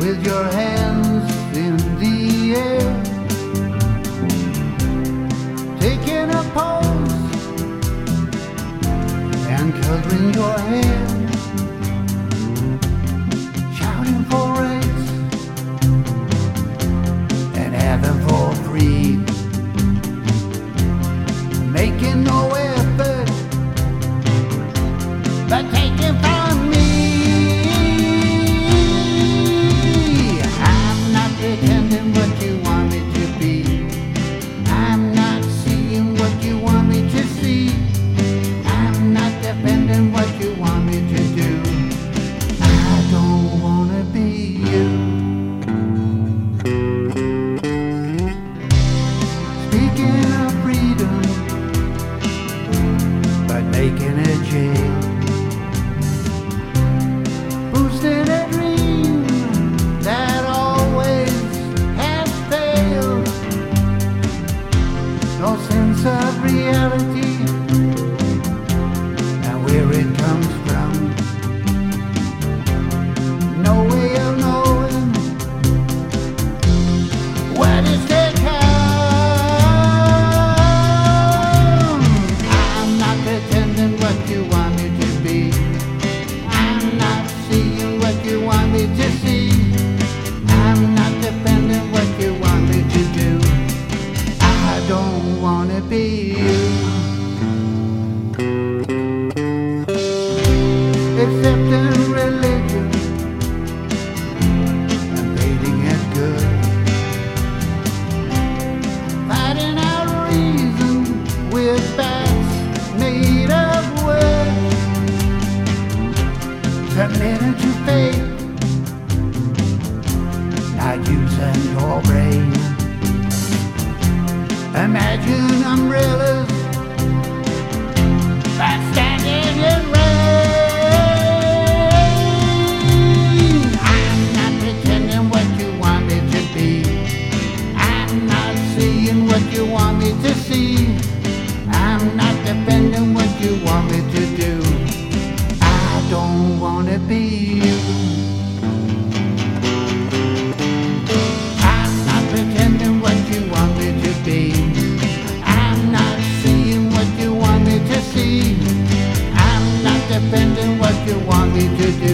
with your hand. You want me to do. I don't wanna be you. Speaking of freedom, but making a jail. Boosting a dream that always has failed. No sense of reality to see. I'm not what you want me to do. I don't wanna be you. Accepting religion and good. Fighting out reason with made of to fate, Imagine umbrellas by standing in rain. I'm not pretending what you want me to be. I'm not seeing what you want me to see. I'm not defending what you want me to depending what you want me to do.